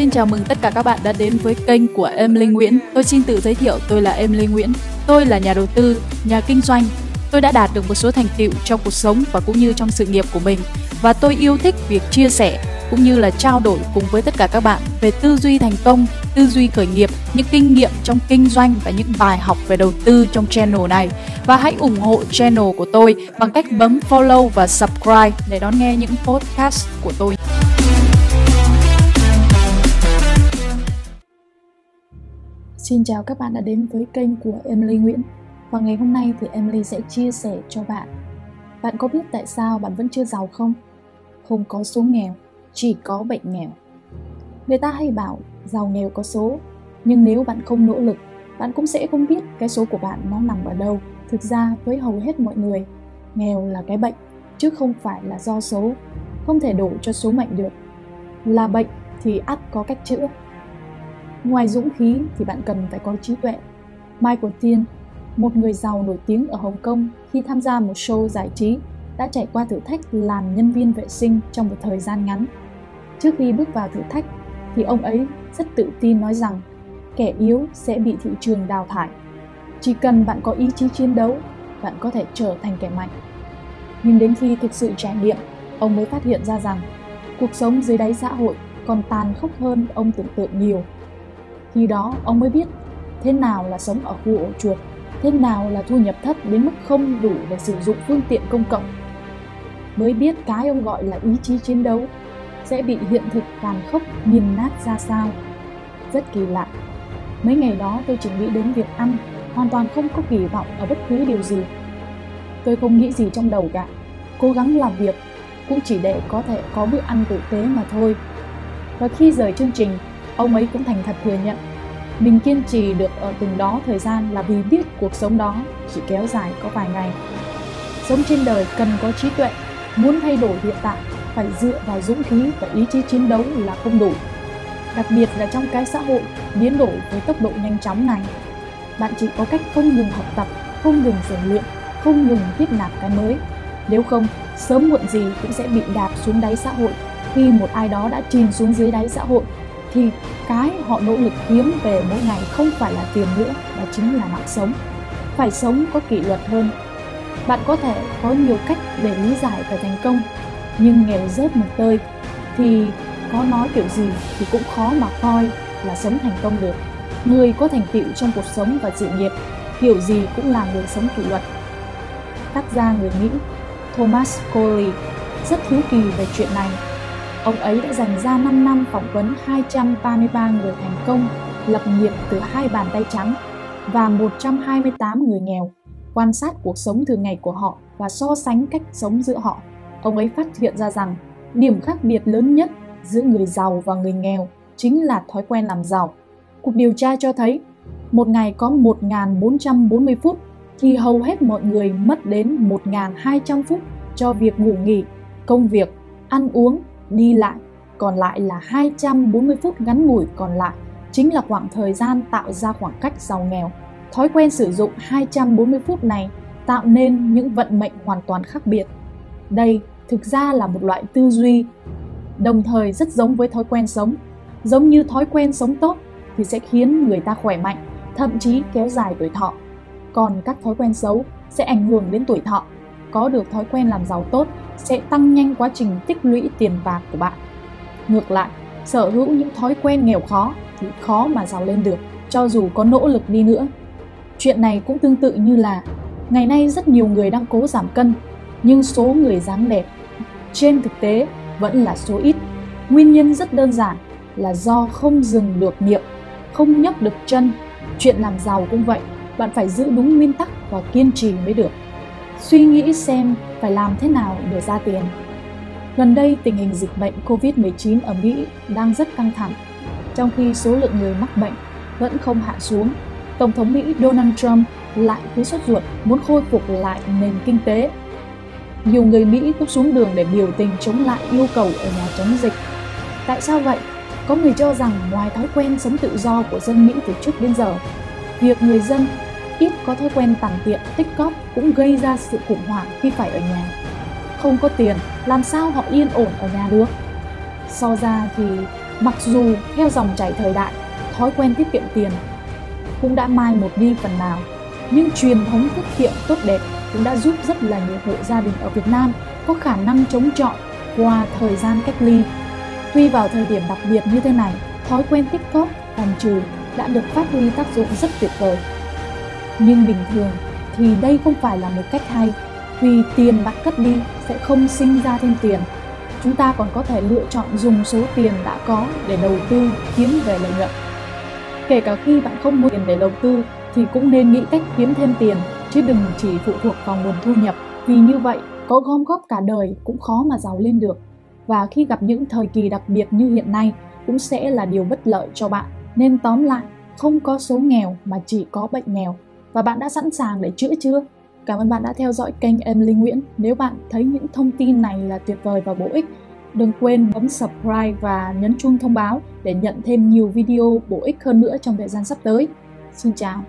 Xin chào mừng tất cả các bạn đã đến với kênh của em linh Nguyễn. Tôi xin tự giới thiệu tôi là em linh Nguyễn. Tôi là nhà đầu tư, nhà kinh doanh. Tôi đã đạt được một số thành tựu trong cuộc sống và cũng như trong sự nghiệp của mình và tôi yêu thích việc chia sẻ cũng như là trao đổi cùng với tất cả các bạn về tư duy thành công, tư duy khởi nghiệp, những kinh nghiệm trong kinh doanh và những bài học về đầu tư trong channel này. Và hãy ủng hộ channel của tôi bằng cách bấm follow và subscribe để đón nghe những podcast của tôi. Xin chào các bạn đã đến với kênh của Emily Nguyễn. Và ngày hôm nay thì Emily sẽ chia sẻ cho bạn. Bạn có biết tại sao bạn vẫn chưa giàu không? Không có số nghèo, chỉ có bệnh nghèo. Người ta hay bảo giàu nghèo có số, nhưng nếu bạn không nỗ lực, bạn cũng sẽ không biết cái số của bạn nó nằm ở đâu. Thực ra với hầu hết mọi người, nghèo là cái bệnh, chứ không phải là do số. Không thể đổ cho số mệnh được. Là bệnh thì ắt có cách chữa Ngoài dũng khí thì bạn cần phải có trí tuệ. Michael Tiên, một người giàu nổi tiếng ở Hồng Kông khi tham gia một show giải trí, đã trải qua thử thách làm nhân viên vệ sinh trong một thời gian ngắn. Trước khi bước vào thử thách thì ông ấy rất tự tin nói rằng kẻ yếu sẽ bị thị trường đào thải. Chỉ cần bạn có ý chí chiến đấu, bạn có thể trở thành kẻ mạnh. Nhưng đến khi thực sự trải nghiệm, ông mới phát hiện ra rằng cuộc sống dưới đáy xã hội còn tàn khốc hơn ông tưởng tượng nhiều khi đó ông mới biết thế nào là sống ở khu ổ chuột, thế nào là thu nhập thấp đến mức không đủ để sử dụng phương tiện công cộng. Mới biết cái ông gọi là ý chí chiến đấu sẽ bị hiện thực tàn khốc nghiền nát ra sao. Rất kỳ lạ. Mấy ngày đó tôi chỉ nghĩ đến việc ăn, hoàn toàn không có kỳ vọng ở bất cứ điều gì. Tôi không nghĩ gì trong đầu cả, cố gắng làm việc cũng chỉ để có thể có bữa ăn tử tế mà thôi. Và khi rời chương trình, Ông ấy cũng thành thật thừa nhận mình kiên trì được ở từng đó thời gian là vì biết cuộc sống đó chỉ kéo dài có vài ngày. Sống trên đời cần có trí tuệ, muốn thay đổi hiện tại phải dựa vào dũng khí và ý chí chiến đấu là không đủ. Đặc biệt là trong cái xã hội biến đổi với tốc độ nhanh chóng này, bạn chỉ có cách không ngừng học tập, không ngừng rèn luyện, không ngừng tiếp nạp cái mới. Nếu không, sớm muộn gì cũng sẽ bị đạp xuống đáy xã hội khi một ai đó đã chìm xuống dưới đáy xã hội thì cái họ nỗ lực kiếm về mỗi ngày không phải là tiền nữa, mà chính là mạng sống. Phải sống có kỷ luật hơn. Bạn có thể có nhiều cách để lý giải về thành công, nhưng nghèo rớt một tơi thì có nói kiểu gì thì cũng khó mà coi là sống thành công được. Người có thành tựu trong cuộc sống và sự nghiệp, kiểu gì cũng là người sống kỷ luật. Tác gia người mỹ thomas coley rất hiếu kỳ về chuyện này. Ông ấy đã dành ra 5 năm phỏng vấn 233 người thành công, lập nghiệp từ hai bàn tay trắng và 128 người nghèo, quan sát cuộc sống thường ngày của họ và so sánh cách sống giữa họ. Ông ấy phát hiện ra rằng điểm khác biệt lớn nhất giữa người giàu và người nghèo chính là thói quen làm giàu. Cuộc điều tra cho thấy một ngày có 1.440 phút thì hầu hết mọi người mất đến 1.200 phút cho việc ngủ nghỉ, công việc, ăn uống đi lại, còn lại là 240 phút ngắn ngủi còn lại chính là khoảng thời gian tạo ra khoảng cách giàu nghèo. Thói quen sử dụng 240 phút này tạo nên những vận mệnh hoàn toàn khác biệt. Đây thực ra là một loại tư duy, đồng thời rất giống với thói quen sống. Giống như thói quen sống tốt thì sẽ khiến người ta khỏe mạnh, thậm chí kéo dài tuổi thọ. Còn các thói quen xấu sẽ ảnh hưởng đến tuổi thọ. Có được thói quen làm giàu tốt sẽ tăng nhanh quá trình tích lũy tiền bạc của bạn. Ngược lại, sở hữu những thói quen nghèo khó thì khó mà giàu lên được, cho dù có nỗ lực đi nữa. Chuyện này cũng tương tự như là ngày nay rất nhiều người đang cố giảm cân, nhưng số người dáng đẹp trên thực tế vẫn là số ít. Nguyên nhân rất đơn giản là do không dừng được miệng, không nhấc được chân. Chuyện làm giàu cũng vậy, bạn phải giữ đúng nguyên tắc và kiên trì mới được suy nghĩ xem phải làm thế nào để ra tiền. Gần đây, tình hình dịch bệnh COVID-19 ở Mỹ đang rất căng thẳng, trong khi số lượng người mắc bệnh vẫn không hạ xuống. Tổng thống Mỹ Donald Trump lại cứ sốt ruột muốn khôi phục lại nền kinh tế. Nhiều người Mỹ cũng xuống đường để biểu tình chống lại yêu cầu ở nhà chống dịch. Tại sao vậy? Có người cho rằng ngoài thói quen sống tự do của dân Mỹ từ trước đến giờ, việc người dân ít có thói quen tằn tiện, tích cóp cũng gây ra sự khủng hoảng khi phải ở nhà. Không có tiền, làm sao họ yên ổn ở nhà được? So ra thì Mặc dù theo dòng chảy thời đại, thói quen tiết kiệm tiền cũng đã mai một đi phần nào, nhưng truyền thống tiết kiệm tốt đẹp cũng đã giúp rất là nhiều hộ gia đình ở Việt Nam có khả năng chống chọi qua thời gian cách ly. Tuy vào thời điểm đặc biệt như thế này, thói quen tích góp, phòng trừ đã được phát huy tác dụng rất tuyệt vời. Nhưng bình thường thì đây không phải là một cách hay, vì tiền bạn cất đi sẽ không sinh ra thêm tiền. Chúng ta còn có thể lựa chọn dùng số tiền đã có để đầu tư kiếm về lợi nhuận. Kể cả khi bạn không mua tiền để đầu tư thì cũng nên nghĩ cách kiếm thêm tiền chứ đừng chỉ phụ thuộc vào nguồn thu nhập. Vì như vậy có gom góp cả đời cũng khó mà giàu lên được. Và khi gặp những thời kỳ đặc biệt như hiện nay cũng sẽ là điều bất lợi cho bạn. Nên tóm lại không có số nghèo mà chỉ có bệnh nghèo và bạn đã sẵn sàng để chữa chưa? Cảm ơn bạn đã theo dõi kênh Emily Nguyễn. Nếu bạn thấy những thông tin này là tuyệt vời và bổ ích, đừng quên bấm subscribe và nhấn chuông thông báo để nhận thêm nhiều video bổ ích hơn nữa trong thời gian sắp tới. Xin chào.